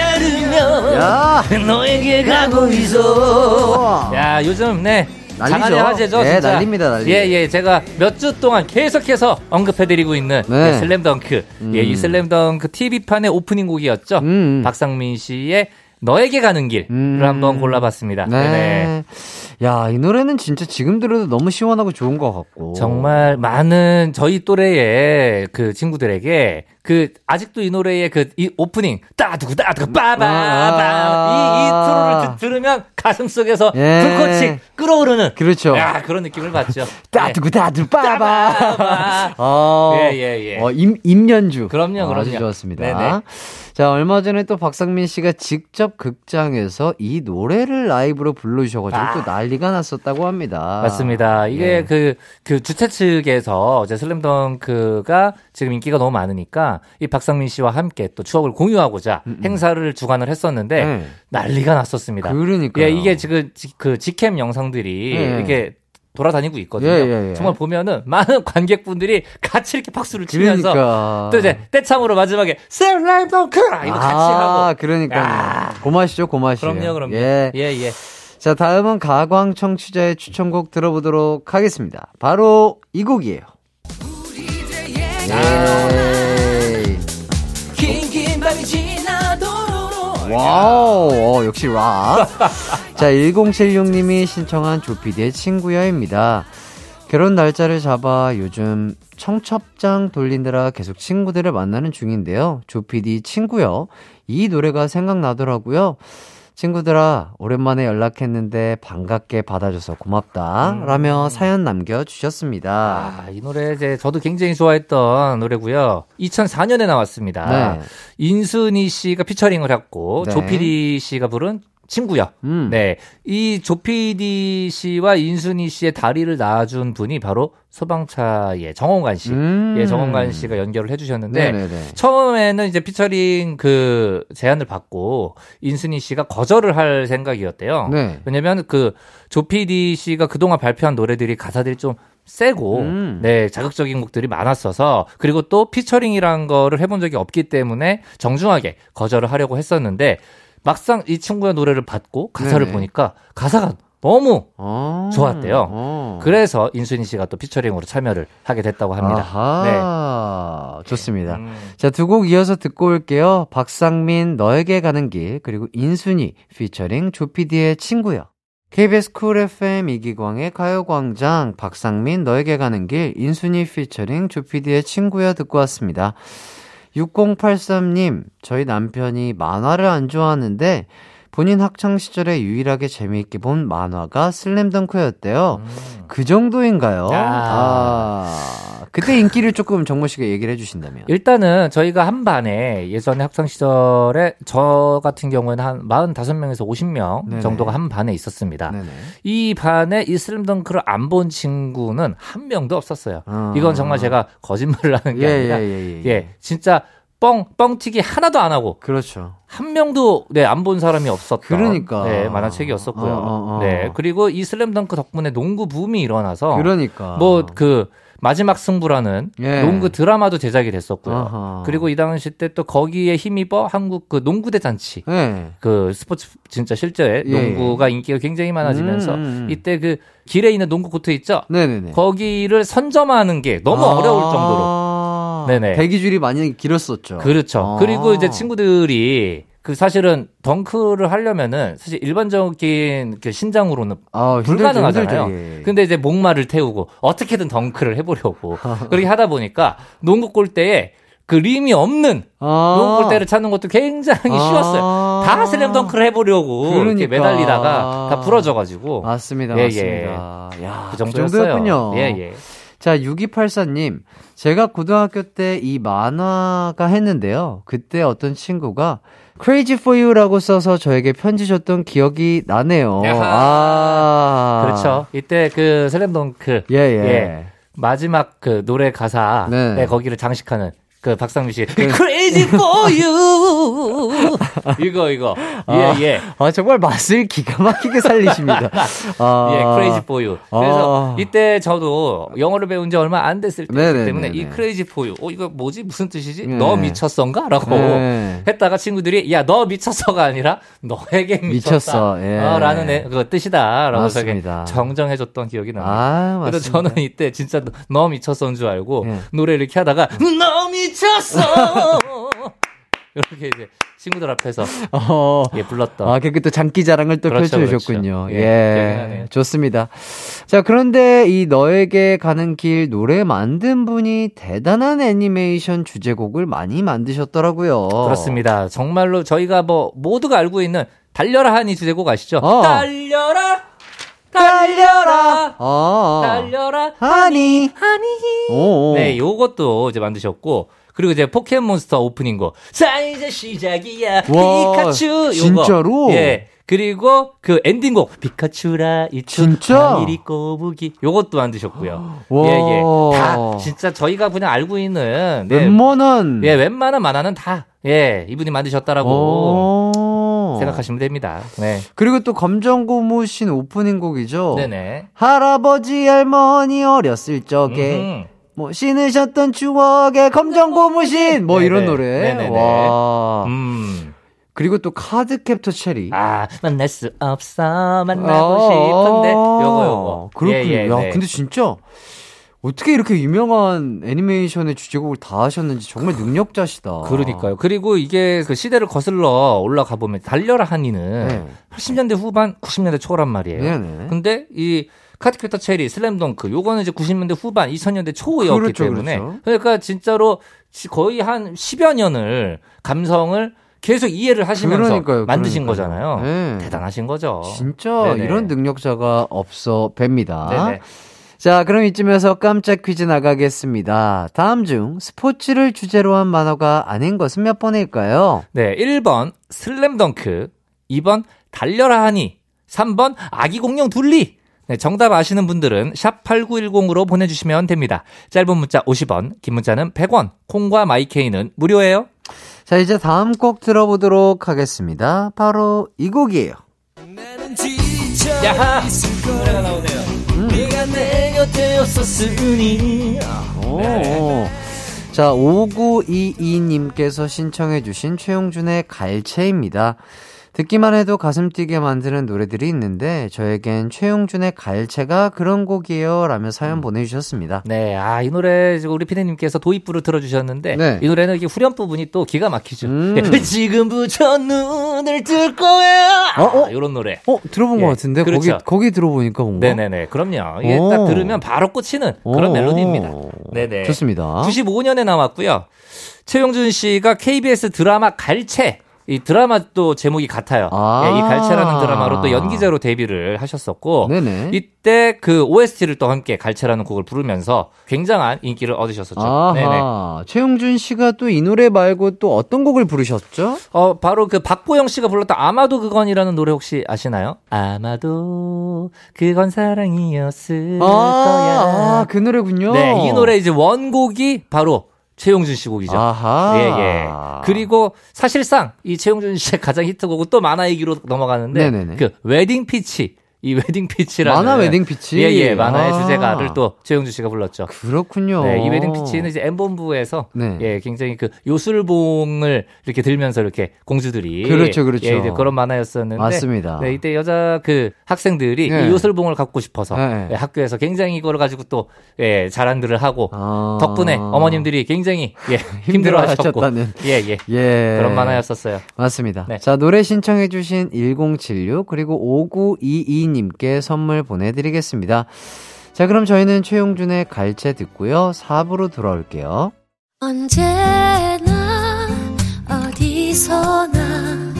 야, 너에게 가고 있어. 야, 요즘 네. 난리죠. 장안의 화제죠, 네, 진짜. 난립니다, 난리. 예, 예. 제가 몇 주 동안 계속해서 언급해드리고 있는 네. 네, 슬램덩크. 예, 이 슬램덩크 TV판의 오프닝 곡이었죠. 음. 박상민 씨의 너에게 가는 길을 음. 한번 골라봤습니다. 네 네. 네. 야, 이 노래는 진짜 지금 들어도 너무 시원하고 좋은 것 같고. 정말 많은 저희 또래의 그 친구들에게 그 아직도 이 노래의 그 이 오프닝 따두구 따두구 빠바바 이, 이 트로를 드- 들으면 가슴 속에서 예. 불꽃이 끓어오르는 그렇죠. 야, 그런 느낌을 받죠. 따두구 따두 빠바. 빠바. 어, 예, 예, 예. 어, 임, 임연주. 그럼요, 어, 아주 그럼요. 좋았습니다. 네네. 자, 얼마 전에 또 박상민 씨가 직접 극장에서 이 노래를 라이브로 불러주셔가지고 아. 또 난리가 났었다고 합니다. 맞습니다. 이게 예. 그, 그 주최 측에서 이제 슬램덩크가 지금 인기가 너무 많으니까 이 박상민 씨와 함께 또 추억을 공유하고자 행사를 주관을 했었는데 음, 네. 난리가 났었습니다. 그러니까요. 예, 이게 지금 지- 그 직캠 영상들이 예. 이게 돌아다니고 있거든요. 예, 예, 예. 정말 보면은 많은 관객분들이 같이 이렇게 박수를 치면서 그러니까. 또 이제 떼창으로 마지막에 슬램덩크 이거 같이 아, 하고 그러니까. 아. 고마시죠, 고마시. 그럼요, 그럼요. 예. 예, 예. 자, 다음은 가광 청취자의 추천곡 들어보도록 하겠습니다. 바로 이 곡이에요. 예. 와우, 어, 역시 락. 자, 1076님이 신청한 조피디의 친구야입니다. 결혼 날짜를 잡아 요즘 청첩장 돌리느라 계속 친구들을 만나는 중인데요. 조피디 친구야. 이 노래가 생각나더라고요. 친구들아, 오랜만에 연락했는데 반갑게 받아줘서 고맙다. 라며 사연 남겨주셨습니다. 아, 이 노래 이제 저도 굉장히 좋아했던 노래고요. 2004년에 나왔습니다. 네. 인순이 씨가 피처링을 했고 네. 조피디 씨가 부른 친구야. 음. 네. 이 조피디 씨와 인순이 씨의 다리를 놓아준 분이 바로 소방차의 정원관 씨. 음. 예, 정원관 씨가 연결을 해주셨는데 네네네. 처음에는 이제 피처링 그 제안을 받고 인순이 씨가 거절을 할 생각이었대요. 네. 왜냐면 그 조피디 씨가 그동안 발표한 노래들이 가사들이 좀 세고 음. 네 자극적인 곡들이 많았어서 그리고 또 피처링이란 거를 해본 적이 없기 때문에 정중하게 거절을 하려고 했었는데 막상 이 친구의 노래를 받고 가사를 네네. 보니까 가사가 너무 어. 좋았대요. 어. 그래서 인순이 씨가 또 피처링으로 참여를 하게 됐다고 합니다. 아하. 좋습니다. 네. 음. 자, 두 곡 이어서 듣고 올게요. 박상민, 너에게 가는 길, 그리고 인순이, 피처링 조피디의 친구야. KBS 쿨 FM 이기광의 가요광장, 박상민, 너에게 가는 길, 인순이 피처링 조피디의 친구야 듣고 왔습니다. 6083님, 저희 남편이 만화를 안 좋아하는데, 본인 학창 시절에 유일하게 재미있게 본 만화가 슬램덩크였대요. 그 정도인가요? 음. 야. 아, 그때 인기를 조금 정모 씨가 얘기를 해주신다면. 일단은 저희가 한 반에 예전에 학창 시절에 저 같은 경우에는 한 45명에서 50명 네네. 정도가 한 반에 있었습니다. 네네. 이 반에 이 슬램덩크를 안 본 친구는 한 명도 없었어요. 아. 이건 정말 제가 거짓말을 하는 게 예, 아니라 예, 예, 예. 예, 진짜 뻥 뻥튀기 하나도 안 하고 그렇죠. 한 명도 네 안 본 사람이 없었던 그러니까. 네, 만화책이었었고요. 어, 어, 어. 네 그리고 이 슬램덩크 덕분에 농구 붐이 일어나서 그러니까. 뭐 그 마지막 승부라는 예. 농구 드라마도 제작이 됐었고요. 아하. 그리고 이 당시 때 또 거기에 힘입어 한국 그 농구 대잔치 네. 그 스포츠 진짜 실제 예, 농구가 인기가 굉장히 많아지면서 음, 음, 음. 이때 그 길에 있는 농구 코트 있죠? 네네네. 거기를 선점하는 게 너무 아. 어려울 정도로 네네. 대기줄이 많이 길었었죠. 그렇죠. 아. 그리고 이제 친구들이 그 사실은 덩크를 하려면은 사실 일반적인 그 신장으로는 아, 불가능하잖아요. 힘들죠, 예. 근데 이제 목마를 태우고 어떻게든 덩크를 해보려고 그렇게 하다 보니까 농구 골대에 그 림이 없는 아. 농구 골대를 찾는 것도 굉장히 아. 쉬웠어요. 다 슬램 덩크를 해보려고 이렇게 그러니까. 매달리다가 다 부러져가지고 맞습니다, 예, 맞습니다. 야, 그 정도였어요. 정도였군요. 예, 예. 자, 6284님. 제가 고등학교 때 이 만화가 했는데요. 그때 어떤 친구가 Crazy for You라고 써서 저에게 편지 줬던 기억이 나네요. 야하. 아. 그렇죠. 이때 그 슬램 덩크 예, 예. 마지막 그 노래 가사 네. 네, 거기를 장식하는 그 박상민 씨 Crazy for you 이거 이거 아. 예예 아, 정말 맛을 기가 막히게 살리십니다. 아. 예, Crazy for you. 그래서 아. 이때 저도 영어를 배운 지 얼마 안 됐을 네네네네. 때문에 이 Crazy for you, 어 이거 뭐지 무슨 뜻이지? 네. 너 미쳤어인가?라고 네. 했다가 친구들이 야 너 미쳤어가 아니라 너에게. 미쳤어, 예. 어, 라는 애- 그 뜻이다라고. 정정해줬던 기억이 납니다. 아, 그래서 맞습니다. 저는 이때 진짜 너 미쳤어인 줄 알고 예. 노래 이렇게 하다가 너 미쳤어 이렇게 이제 친구들 앞에서 어. 예 불렀던 아, 그또 장기 자랑을 또 그렇죠, 펼쳐주셨군요. 그렇죠. 예, 예. 좋습니다. 자, 그런데 이 너에게 가는 길 노래 만든 분이 대단한 애니메이션 주제곡을 많이 만드셨더라고요. 그렇습니다. 정말로 저희가 뭐 모두가 알고 있는 달려라 하니 주제곡 아시죠? 어. 달려라 달려라 아, 달려라 하니. 하니. 네, 요것도 이제 만드셨고 그리고 이제 포켓몬스터 오프닝곡 자 이제 시작이야 와, 피카츄 요거 진짜로? 예 그리고 그 엔딩곡 피카츄 라이츄 진짜? 파이리 꼬부기 요것도 만드셨고요 와. 예예 다 진짜 저희가 그냥 알고 있는 네, 웬만한. 예 웬만한 만화는 다 예 이분이 만드셨다라고 오. 생각하시면 됩니다 네 그리고 또 검정고무신 오프닝 곡이죠. 네네 할아버지 할머니 어렸을 적에 음흠. 뭐 신으셨던 추억의 검정 고무신 뭐 이런 네네. 노래. 네네네. 와. 음. 그리고 또 카드 캡터 체리. 아, 만날 수 없어, 만나고 싶은데, 요거, 요거. 아, 그렇군요. 예, 예, 야, 네. 근데 진짜 어떻게 이렇게 유명한 애니메이션의 주제곡을 다 하셨는지 정말 능력자시다. 그러니까요. 그리고 이게 그 시대를 거슬러 올라가 보면, 달려라 하니는 네. 80년대 후반, 90년대 초란 말이에요. 네네. 근데 이 카트캐터 체리, 슬램덩크, 요거는 이제 90년대 후반, 2000년대 초였기 그렇죠, 때문에. 그렇죠. 그러니까 진짜로 지- 거의 한 10여 년을 감성을 계속 이해를 하시면서 그러니까요, 만드신 그러니까요. 거잖아요. 네. 대단하신 거죠. 진짜 네네. 이런 능력자가 없어 뵙니다. 네네. 자, 그럼 이쯤에서 깜짝 퀴즈 나가겠습니다. 다음 중 스포츠를 주제로 한 만화가 아닌 것은 몇 번일까요? 네, 1번 슬램덩크, 2번 달려라 하니, 3번 아기 공룡 둘리. 네, 정답 아시는 분들은 샵 8910으로 보내주시면 됩니다. 짧은 문자 50원, 긴 문자는 100원, 콩과 마이케이는 무료예요. 자, 이제 다음 곡 들어보도록 하겠습니다. 바로 이 곡이에요. 야하! 노래가 나오네요. 네가 내 곁에 없었으니. 오. 네. 자, 5922님께서 신청해주신 최용준의 갈채입니다. 듣기만 해도 가슴 뛰게 만드는 노래들이 있는데, 저에겐 최용준의 갈채가 그런 곡이에요. 라며 사연 보내주셨습니다. 네, 아, 이 노래 우리 피디님께서 도입부를 들어주셨는데, 네. 이 노래는 이게 후렴 부분이 또 기가 막히죠. 음. 예, 지금부터 눈을 뜰 거야! 어, 어? 이런 노래. 어, 들어본 예, 것 같은데? 그렇죠. 거기, 거기 들어보니까 뭔가? 네네네. 그럼요. 이게 오. 딱 들으면 바로 꽂히는 그런 오. 멜로디입니다. 네네. 좋습니다. 95년에 나왔고요. 최용준 씨가 KBS 드라마 갈채. 이 드라마 또 제목이 같아요. 아. 예, 이 갈채라는 드라마로 또 연기자로 데뷔를 하셨었고 네네. 이때 그 OST를 또 함께 갈채라는 곡을 부르면서 굉장한 인기를 얻으셨었죠. 네네. 아하. 최용준 씨가 또 이 노래 말고 또 어떤 곡을 부르셨죠? 어 바로 그 박보영 씨가 불렀던 아마도 그건이라는 노래 혹시 아시나요? 아마도 그건 사랑이었을 거야. 아, 그 노래군요. 네, 이 노래 이제 원곡이 바로 최용준 씨 곡이죠. 아하. 예, 예. 그리고 사실상 이 최용준 씨의 가장 히트곡은 또 만화 얘기로 넘어가는데 네네네. 그 웨딩 피치 이 웨딩 피치라는 만화 웨딩 피치. 예, 예. 만화의 아. 주제가를 또 최용준 씨가 불렀죠. 그렇군요. 네, 이 웨딩 피치는 이제 엠본부에서 네. 예, 굉장히 그 요술봉을 이렇게 들면서 이렇게 공주들이 그렇죠, 그렇죠. 예, 그런 만화였었는데 맞습니다. 네, 이때 여자 그 학생들이 네. 이 요술봉을 갖고 싶어서 네. 예, 학교에서 굉장히 이걸 가지고 또 예, 자랑들을 하고 아. 덕분에 어머님들이 굉장히 예, 힘들어하셨고 힘들어하셨다는. 예, 예. 예. 그런 만화였었어요. 맞습니다. 네. 자, 노래 신청해주신 1076, 그리고 5922님 께 선물 보내드리겠습니다. 자, 그럼 저희는 최용준의 갈채 듣고요. 4부로 돌아올게요. 언제나 어디서나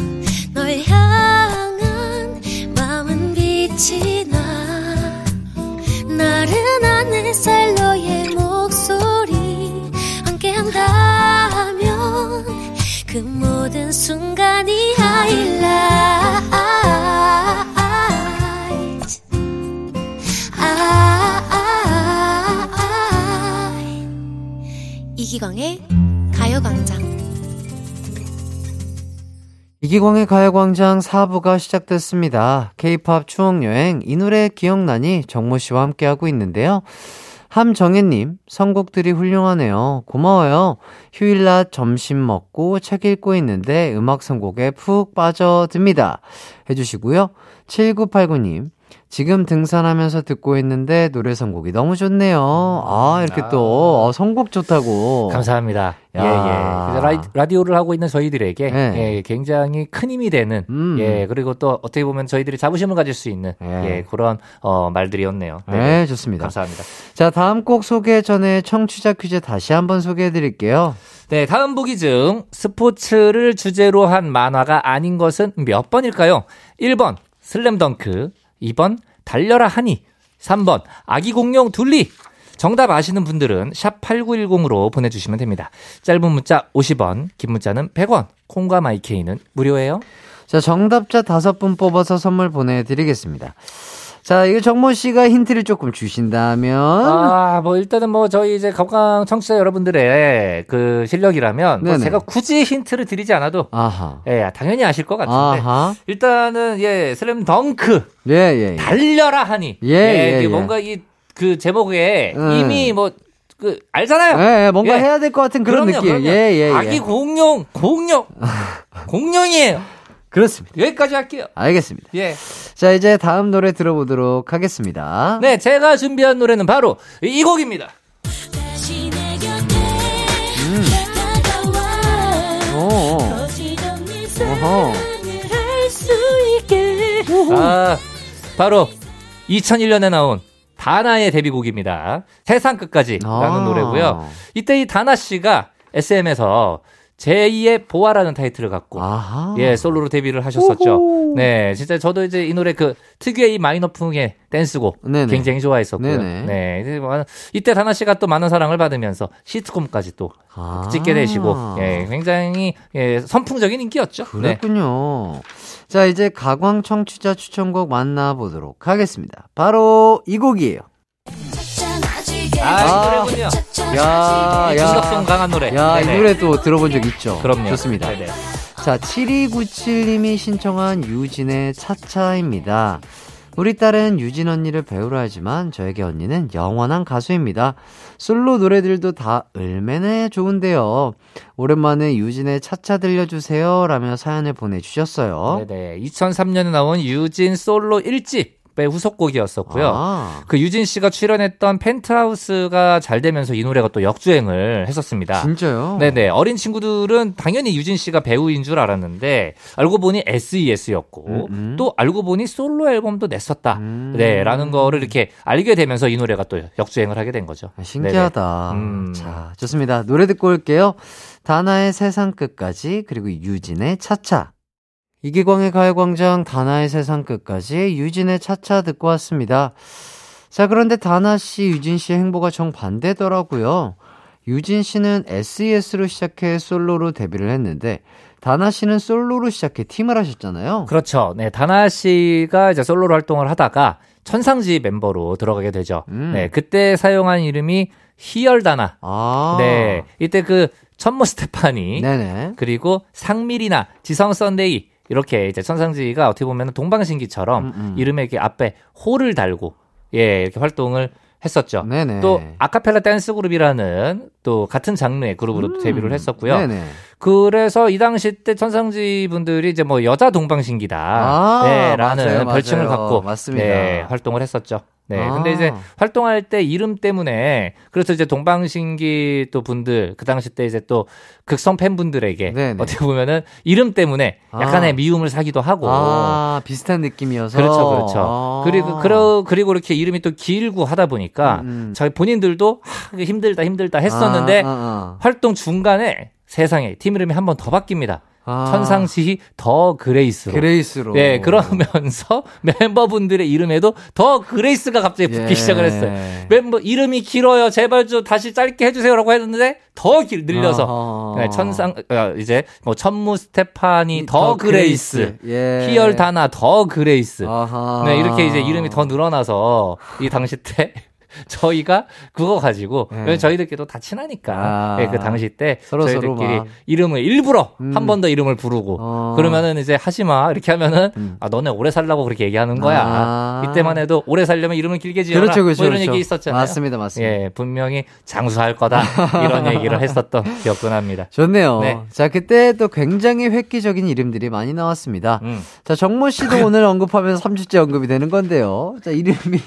널 향한 마음은 빛이 나 나른한 햇살 너의 목소리 함께한다면 그 모든 순간이 하이라 이기광의 가요광장 이기광의 가요광장 4부가 시작됐습니다. 케이팝 추억여행, 이 노래 기억나니 정모 씨와 함께하고 있는데요. 함정혜님, 선곡들이 훌륭하네요. 고마워요. 휴일 낮 점심 먹고 책 읽고 있는데 음악 선곡에 푹 빠져듭니다. 해주시고요. 7989님, 지금 등산하면서 듣고 있는데 노래 선곡이 너무 좋네요. 아, 이렇게 또, 어, 선곡 좋다고. 감사합니다. 예, 야. 예. 그래서 라이, 라디오를 하고 있는 저희들에게 네. 예, 굉장히 큰 힘이 되는 음. 예, 그리고 또 어떻게 보면 저희들이 자부심을 가질 수 있는 예. 예, 그런 어, 말들이었네요. 네, 좋습니다. 감사합니다. 자, 다음 곡 소개 전에 청취자 퀴즈 다시 한번 소개해 드릴게요. 네, 다음 보기 중 스포츠를 주제로 한 만화가 아닌 것은 몇 번일까요? 1번 슬램덩크, 2번 달려라 하니, 3번 아기 공룡 둘리. 정답 아시는 분들은 샵 8910으로 보내주시면 됩니다. 짧은 문자 50원, 긴 문자는 100원, 콩과 마이케이는 무료예요. 자, 정답자 다섯 분 뽑아서 선물 보내드리겠습니다. 자, 이거 정모 씨가 힌트를 조금 주신다면. 아, 뭐 일단은 뭐 저희 이제 건강 청취자 여러분들의 그 실력이라면 뭐. 제가 굳이 힌트를 드리지 않아도 아하. 예, 당연히 아실 것 같은데. 아하. 일단은 예, 슬램 덩크 예, 예. 예. 달려라 하니. 예, 예, 이게 예. 뭔가 이 그 제목에 음. 이미 뭐그 알잖아요. 예, 예, 뭔가 예. 해야 될 것 같은 그런 그럼요, 느낌. 그럼요. 예, 예, 예. 아기 공룡, 공룡, 공룡이에요. 그렇습니다. 여기까지 할게요. 알겠습니다. 예. 자, 이제 다음 노래 들어보도록 하겠습니다. 네, 제가 준비한 노래는 바로 이 곡입니다. 음. 다가와 오. 어허. 아, 바로 2001년에 나온 다나의 데뷔곡입니다. 세상 끝까지라는 아. 노래고요. 이때 이 다나 씨가 SM에서 제2의 보아라는 타이틀을 갖고 아하. 예, 솔로로 데뷔를 하셨었죠. 오호. 네, 진짜 저도 이제 이 노래 그 특유의 이 마이너풍의 댄스곡 네네. 굉장히 좋아했었고요. 네네. 네, 뭐 이때 다나 씨가 또 많은 사랑을 받으면서 시트콤까지 또 아. 찍게 되시고 예, 굉장히 예, 선풍적인 인기였죠. 네. 그랬군요. 자, 이제 가광 청취자 추천곡 만나보도록 하겠습니다. 바로 이 곡이에요. 아, 이 노래군요. 야, 야. 중독성 강한 노래. 야, 이 네네. 노래 또 들어본 적 있죠? 그럼요. 좋습니다. 네네. 자, 7297님이 신청한 유진의 차차입니다. 우리 딸은 유진 언니를 배우라 하지만 저에게 언니는 영원한 가수입니다. 솔로 노래들도 다 얼마나 좋은데요. 오랜만에 유진의 차차 들려주세요. 라며 사연을 보내주셨어요. 네네. 2003년에 나온 유진 솔로 1집 의 후속곡이었었고요. 아, 그 유진 씨가 출연했던 펜트하우스가 잘 되면서 이 노래가 또 역주행을 했었습니다. 진짜요? 네네. 어린 친구들은 당연히 유진 씨가 배우인 줄 알았는데, 알고 보니 SES였고, 음, 음. 또 알고 보니 솔로 앨범도 냈었다. 음. 네. 라는 거를 이렇게 알게 되면서 이 노래가 또 역주행을 하게 된 거죠. 아, 신기하다. 음. 자, 좋습니다. 노래 듣고 올게요. 다나의 세상 끝까지, 그리고 유진의 차차. 이기광의 가요광장 다나의 세상 끝까지 유진의 차차 듣고 왔습니다. 자, 그런데 다나 씨, 유진 씨의 행보가 정반대더라고요. 유진 씨는 SES로 시작해 솔로로 데뷔를 했는데, 다나 씨는 솔로로 시작해 팀을 하셨잖아요. 그렇죠. 네, 다나 씨가 이제 솔로로 활동을 하다가 천상지 멤버로 들어가게 되죠. 음. 네, 그때 사용한 이름이 희열다나. 아. 네, 이때 그 천무 스테파니 네네. 그리고 상미 린아 지성 선데이 이렇게 이제 천상지희가 어떻게 보면 동방신기처럼 음, 음. 이름에 이렇게 앞에 호를 달고 예, 이렇게 활동을 했었죠. 네네. 또 아카펠라 댄스 그룹이라는 또 같은 장르의 그룹으로 도 데뷔를 했었고요. 음. 네네. 그래서 이 당시 때 천상지희 분들이 이제 뭐 여자 동방신기다. 아, 네, 라는 별칭을. 갖고 맞습니다. 네, 활동을 했었죠. 네. 아. 근데 이제 활동할 때 이름 때문에 그래서 이제 동방신기 또 분들 그 당시 때 이제 또 극성 팬분들에게 네네. 어떻게 보면은 이름 때문에 약간의 아. 미움을 사기도 하고 아, 비슷한 느낌이어서. 그렇죠, 그렇죠. 아. 그리고 그러, 그리고 이렇게 이름이 또 길고 하다 보니까 음, 음. 저희 본인들도 하, 힘들다 힘들다 했었는데 아, 아, 활동 중간에 세상에 팀 이름이 한 번 더 바뀝니다. 아. 천상지희 더 그레이스로. 그레이스로. 네, 그러면서 멤버분들의 이름에도 더 그레이스가 갑자기 붙기 예. 시작을 했어요. 멤버 이름이 길어요. 제발 좀 다시 짧게 해주세요라고 했는데 더 길, 늘려서. 네, 천상 어, 이제 뭐 천무 스테파니 더, 그레이스, 예. 희열 다나 더 그레이스. 아하. 네, 이렇게 이제 이름이 더 늘어나서 이 당시 때 저희가 그거 가지고 네. 저희들끼리도 다 친하니까 아. 네, 그 당시 때 서로 서로 저희들끼리 막. 이름을 일부러 음. 한번 더 이름을 부르고 어. 그러면은 이제 하지 마 이렇게 하면은 음. 아 너네 오래 살라고 그렇게 얘기하는 거야 아. 이때만 해도 오래 살려면 이름을 길게 지어라 그렇죠, 그렇죠. 뭐 이런 그렇죠. 얘기 있었잖아요 맞습니다, 맞습니다. 예 분명히 장수할 거다 이런 얘기를 했었던 기억도 납니다 좋네요. 네. 자, 그때 또 굉장히 획기적인 이름들이 많이 나왔습니다. 음. 자, 정모 씨도 오늘 언급하면서 3주째 언급이 되는 건데요. 자, 이름이.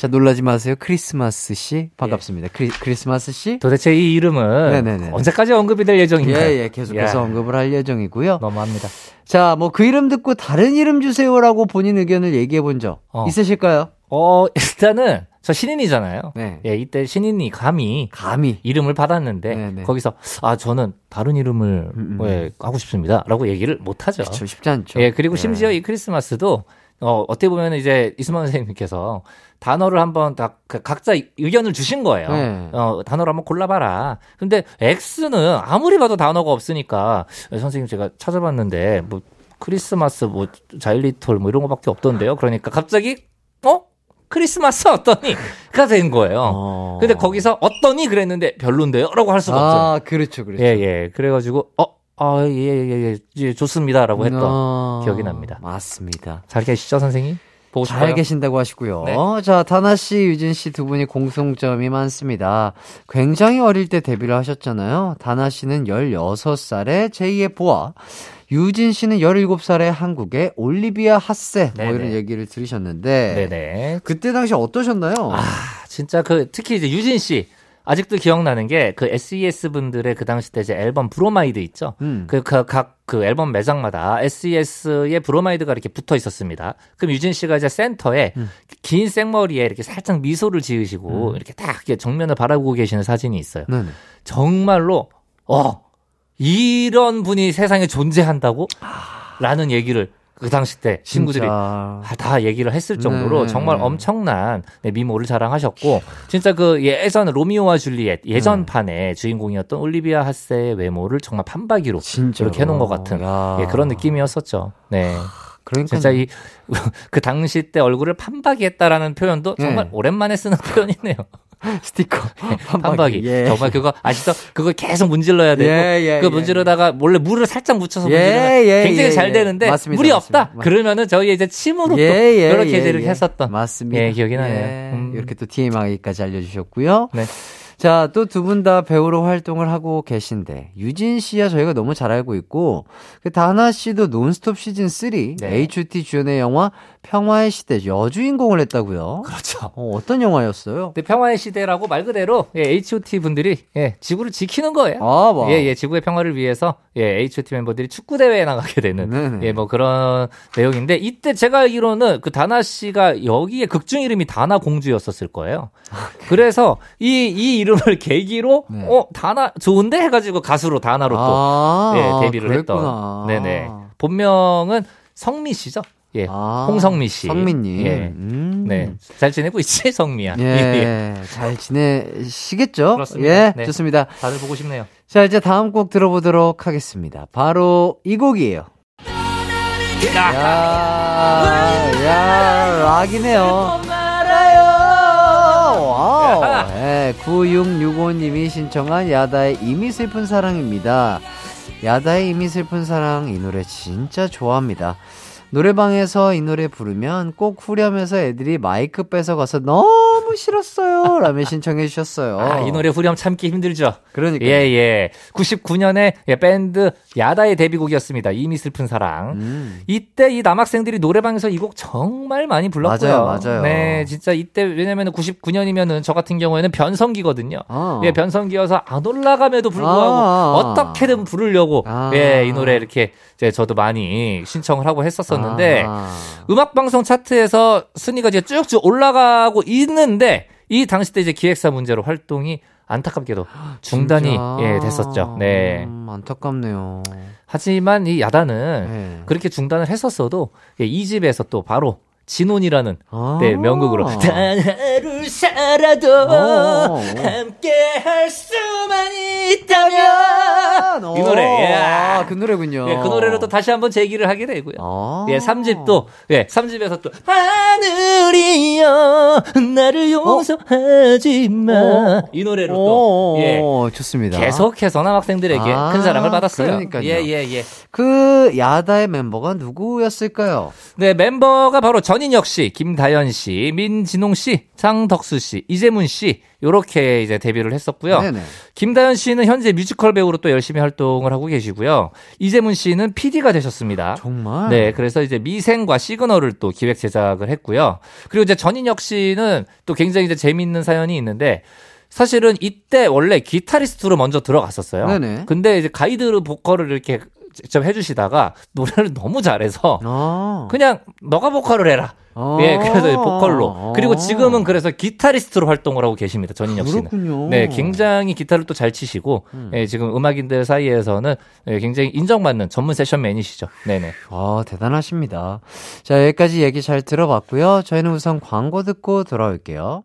자, 놀라지 마세요. 크리스마스 씨. 반갑습니다. 크리, 크리 스마스 씨. 도대체 이 이름은 네네네. 언제까지 언급이 될 예정인가요? 예, 예. 계속해서 야, 언급을 할 예정이고요. 너무합니다 자, 뭐 그 이름 듣고 다른 이름 주세요라고 본인 의견을 얘기해 본적 어. 있으실까요? 어 일단은 저 신인이잖아요 네. 예 이때 신인이 감히 감히. 이름을 받았는데 네네. 거기서 아 저는 다른 이름을 음, 음. 예, 하고 싶습니다라고 얘기를 못 하죠. 쉽지 않죠. 예 그리고 예. 심지어 이 크리스마스도 어 어떻게 보면 이제 이수만 선생님께서 단어를 한번 다 그- 각자 의견을 주신 거예요. 네. 어 단어를 한번 골라봐라. 근데 X는 아무리 봐도 단어가 없으니까 예, 선생님 제가 찾아봤는데 뭐 크리스마스 뭐 자일리톨 뭐 이런 거밖에 없던데요. 그러니까 갑자기 어 크리스마스 어떠니가 된 거예요. 어. 근데 거기서 어떠니 그랬는데 별론데요? 라고 할 수가 없어요. 아, 그렇죠. 그렇죠. 예, 예. 그래가지고, 어, 아, 예, 예, 예, 예, 좋습니다. 라고 했던 어, 기억이 납니다. 맞습니다. 잘 계시죠, 선생님? 보고 싶어요. 잘 계신다고 하시고요. 네. 자, 다나 씨, 유진 씨 두 분이 공통점이 많습니다. 굉장히 어릴 때 데뷔를 하셨잖아요. 다나 씨는 16살에 제2의 보아, 유진 씨는 17살에 한국의 올리비아 핫세, 뭐. 이런 얘기를 들으셨는데. 네네. 그때 당시 어떠셨나요? 아, 진짜 그, 특히 이제 유진 씨. 아직도 기억나는 게 그 SES 분들의 그 당시 때 이제 앨범 브로마이드 있죠. 음. 그, 그, 각, 그 앨범 매장마다 SES의 브로마이드가 이렇게 붙어 있었습니다. 그럼 유진 씨가 이제 센터에 음. 긴 생머리에 이렇게 살짝 미소를 지으시고 이렇게 딱 이렇게 정면을 바라보고 계시는 사진이 있어요. 네네. 정말로 어 이런 분이 세상에 존재한다고? 라는 얘기를 그 당시 때 친구들이 진짜. 아, 다 얘기를 했을 정도로 네. 정말 엄청난 네, 미모를 자랑하셨고 진짜 그 예전 로미오와 줄리엣 네. 예전판의 주인공이었던 올리비아 하세의 외모를 정말 판박이로 진짜로. 이렇게 해놓은 것 같은 야. 예, 그런 느낌이었었죠. 네, 그러니까. 진짜 이 그 당시 때 얼굴을 판박이 했다라는 표현도 정말 네. 오랜만에 쓰는 표현이네요. 스티커. 판박이. 판박이. 예. 정말 그거 아시죠? 그거 계속 문질러야 되고 예, 예, 그 예. 문지르다가 몰래 물을 살짝 묻혀서 예, 문지르면 예, 굉장히 예, 잘 예. 되는데 맞습니다, 물이 없다. 맞습니다. 그러면은 저희 이제 침으로 또 이렇게 예, 이렇게 예. 했었던 맞습니다. 예, 기억이 나네요. 예, 음. 이렇게 또 TMI까지 알려주셨고요. 네. 자, 또 두 분 다 배우로 활동을 하고 계신데, 유진 씨야 저희가 너무 잘 알고 있고, 그 다나 씨도 논스톱 시즌 3, 네. H.O.T. 주연의 영화 평화의 시대 여주인공을 했다고요? 그렇죠. 어, 어떤 영화였어요? 근데 평화의 시대라고 말 그대로 예, H.O.T 분들이 예, 지구를 지키는 거예요. 아, 와. 예, 예, 지구의 평화를 위해서 예, H.O.T 멤버들이 축구 대회에 나가게 되는 네네. 예, 뭐 그런 내용인데 이때 제가 알기로는 그 다나 씨가 여기에 극중 이름이 다나 공주였었을 거예요. 그래서 이 이 이름을 계기로 아, 네. 어 다나 좋은데 해가지고 가수로 다나로 또 아, 예, 데뷔를 그랬구나. 했던. 네네. 본명은 성미 씨죠. 예, 아, 홍성미 씨. 성민님. 예. 음. 네, 잘 지내고 있지 성미야. 예, 잘 지내시겠죠? 그렇습니다. 예, 네. 좋습니다. 다들 보고 싶네요. 자, 이제 다음 곡 들어보도록 하겠습니다. 바로 이 곡이에요. 야, 야, 락이네요. wow. 예, 9665님이 신청한 야다의 이미 슬픈 사랑입니다. 야다의 이미 슬픈 사랑 이 노래 진짜 좋아합니다. 노래방에서 이 노래 부르면 꼭 후렴해서 애들이 마이크 뺏어가서 너무 싫었어요. 라며 신청해 주셨어요. 아, 이 노래 후렴 참기 힘들죠. 그러니까. 예, 예. 99년에 예, 밴드 야다의 데뷔곡이었습니다. 이미 슬픈 사랑. 음. 이때 이 남학생들이 노래방에서 이 곡 정말 많이 불렀고요. 맞아요, 맞아요. 네, 진짜 이때 왜냐면은 99년이면은 저 같은 경우에는 변성기거든요. 어. 예, 변성기여서 안 올라감에도 불구하고 아. 어떻게든 부르려고 아. 예, 이 노래 이렇게 이제 저도 많이 신청을 하고 했었었는데 아. 음악 방송 차트에서 순위가 이제 쭉쭉 올라가고 있는데 이 당시 때 이제 기획사 문제로 활동이 안타깝게도 중단이? 예, 됐었죠. 네. 음, 안타깝네요. 하지만 이 야단은 네. 그렇게 중단을 했었어도 예, 이 집에서 또 바로 진혼이라는 아. 네, 명곡으로 단 하루 살아도 어. 함께 할 수만 있다면 이 노래 예. 아, 그 노래군요. 예, 그 노래로 또 다시 한번 재기를 하게 되고요. 아. 예, 3집도, 예, 3집에서 또, 하늘이여, 나를 용서하지 마. 어? 이 노래로 오, 또, 예, 좋습니다. 계속해서 남학생들에게 아, 큰 사랑을 받았어요. 그러니까요. 예, 예, 예. 그 야다의 멤버가 누구였을까요? 네, 멤버가 바로 전 인혁 씨, 김다연 씨, 민진홍 씨, 장덕수 씨, 이재문 씨, 요렇게 이제 데뷔를 했었고요. 네네. 김다연 씨는 현재 뮤지컬 배우로 또 열심히 활동을 하고 계시고요. 이재문 씨는 PD가 되셨습니다. 정말? 네, 그래서 이제 미생과 시그널을 또 기획 제작을 했고요. 그리고 이제 전인혁 씨는 또 굉장히 이제 재미있는 사연이 있는데 사실은 이때 원래 기타리스트로 먼저 들어갔었어요. 네네. 근데 이제 가이드 보컬을 이렇게 직접 해주시다가 노래를 너무 잘해서 아. 그냥 너가 보컬을 해라. 아. 예, 그래서 보컬로. 그리고 아. 지금은 그래서 기타리스트로 활동을 하고 계십니다. 전인혁 씨는. 그렇군요. 네, 굉장히 기타를 또 잘 치시고, 예, 지금 음악인들 사이에서는 예, 굉장히 인정받는 전문 세션맨이시죠. 네네. 아, 대단하십니다. 자, 여기까지 얘기 잘 들어봤고요. 저희는 우선 광고 듣고 돌아올게요.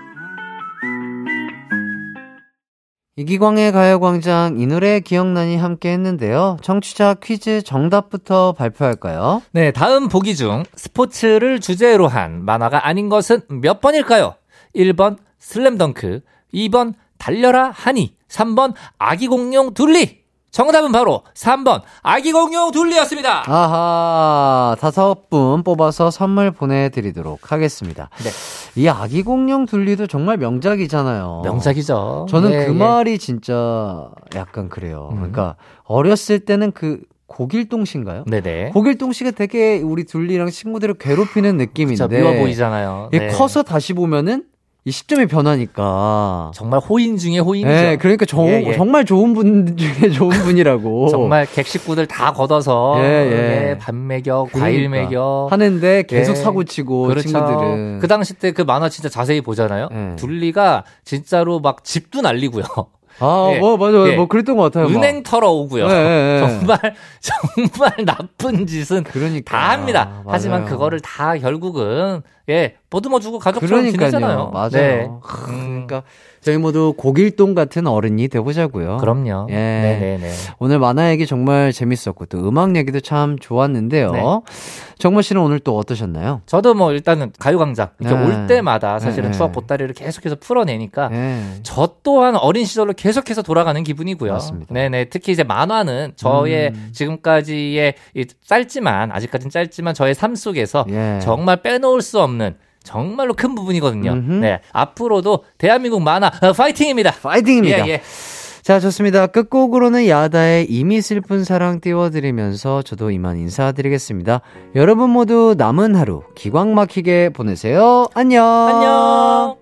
이기광의 가요광장 이 노래 기억나니 함께 했는데요. 청취자 퀴즈 정답부터 발표할까요? 네, 다음 보기 중 스포츠를 주제로 한 만화가 아닌 것은 몇 번일까요? 1번 슬램덩크, 2번 달려라 하니, 3번 아기 공룡 둘리. 정답은 바로 3번 아기 공룡 둘리였습니다. 아하, 다섯 분 뽑아서 선물 보내드리도록 하겠습니다. 네. 이 아기 공룡 둘리도 정말 명작이잖아요. 명작이죠. 저는 예, 그 예. 말이 진짜 약간 그래요. 음. 그러니까 어렸을 때는 그 고길동 씨인가요? 네네. 고길동 씨가 되게 우리 둘리랑 친구들을 괴롭히는 느낌인데 진짜 미워 보이잖아요. 예, 네. 커서 다시 보면은 이 시점이 변하니까. 정말 호인 중에 호인이죠. 예, 그러니까 저, 예, 예. 정말 좋은 분 중에 좋은 분이라고. 정말 객식구들 다 걷어서 예, 예. 예, 밥 먹여, 과일 그러니까. 먹여 하는데 계속 예. 사고 치고 그렇죠. 친구들은. 그 당시 때 그 만화 진짜 자세히 보잖아요. 예. 둘리가 진짜로 막 집도 날리고요. 아, 예. 뭐, 맞아, 맞아. 예. 뭐, 그랬던 것 같아요. 막. 은행 털어오고요. 예. 정말 정말 나쁜 짓은 그러니까. 다 합니다. 하지만 맞아요. 그거를 다 결국은 예 보듬어 주고 가족처럼 지내잖아요. 맞아요. 네. 크, 그러니까 저희 모두 고길동 같은 어른이 돼보자고요. 그럼요. 예. 네네네. 오늘 만화 얘기 정말 재밌었고 또 음악 얘기도 참 좋았는데요. 네. 정모 씨는 오늘 또 어떠셨나요? 저도 뭐 일단은 가요광장 이렇게 네. 올 때마다 사실은 네. 추억 보따리를 계속해서 풀어내니까 네. 저 또한 어린 시절로 계속해서 돌아가는 기분이고요. 맞습니다. 네네. 특히 이제 만화는 저의 음. 지금까지의 이 짧지만 아직까지는 짧지만 저의 삶 속에서 예. 정말 빼놓을 수 없는 정말로 큰 부분이거든요. 음흠. 네. 앞으로도 대한민국 만화 어, 파이팅입니다. 파이팅입니다. 예, 예. 자, 좋습니다. 끝곡으로는 야다의 이미 슬픈 사랑 띄워드리면서 저도 이만 인사드리겠습니다. 여러분 모두 남은 하루 기광 막히게 보내세요. 안녕. 안녕.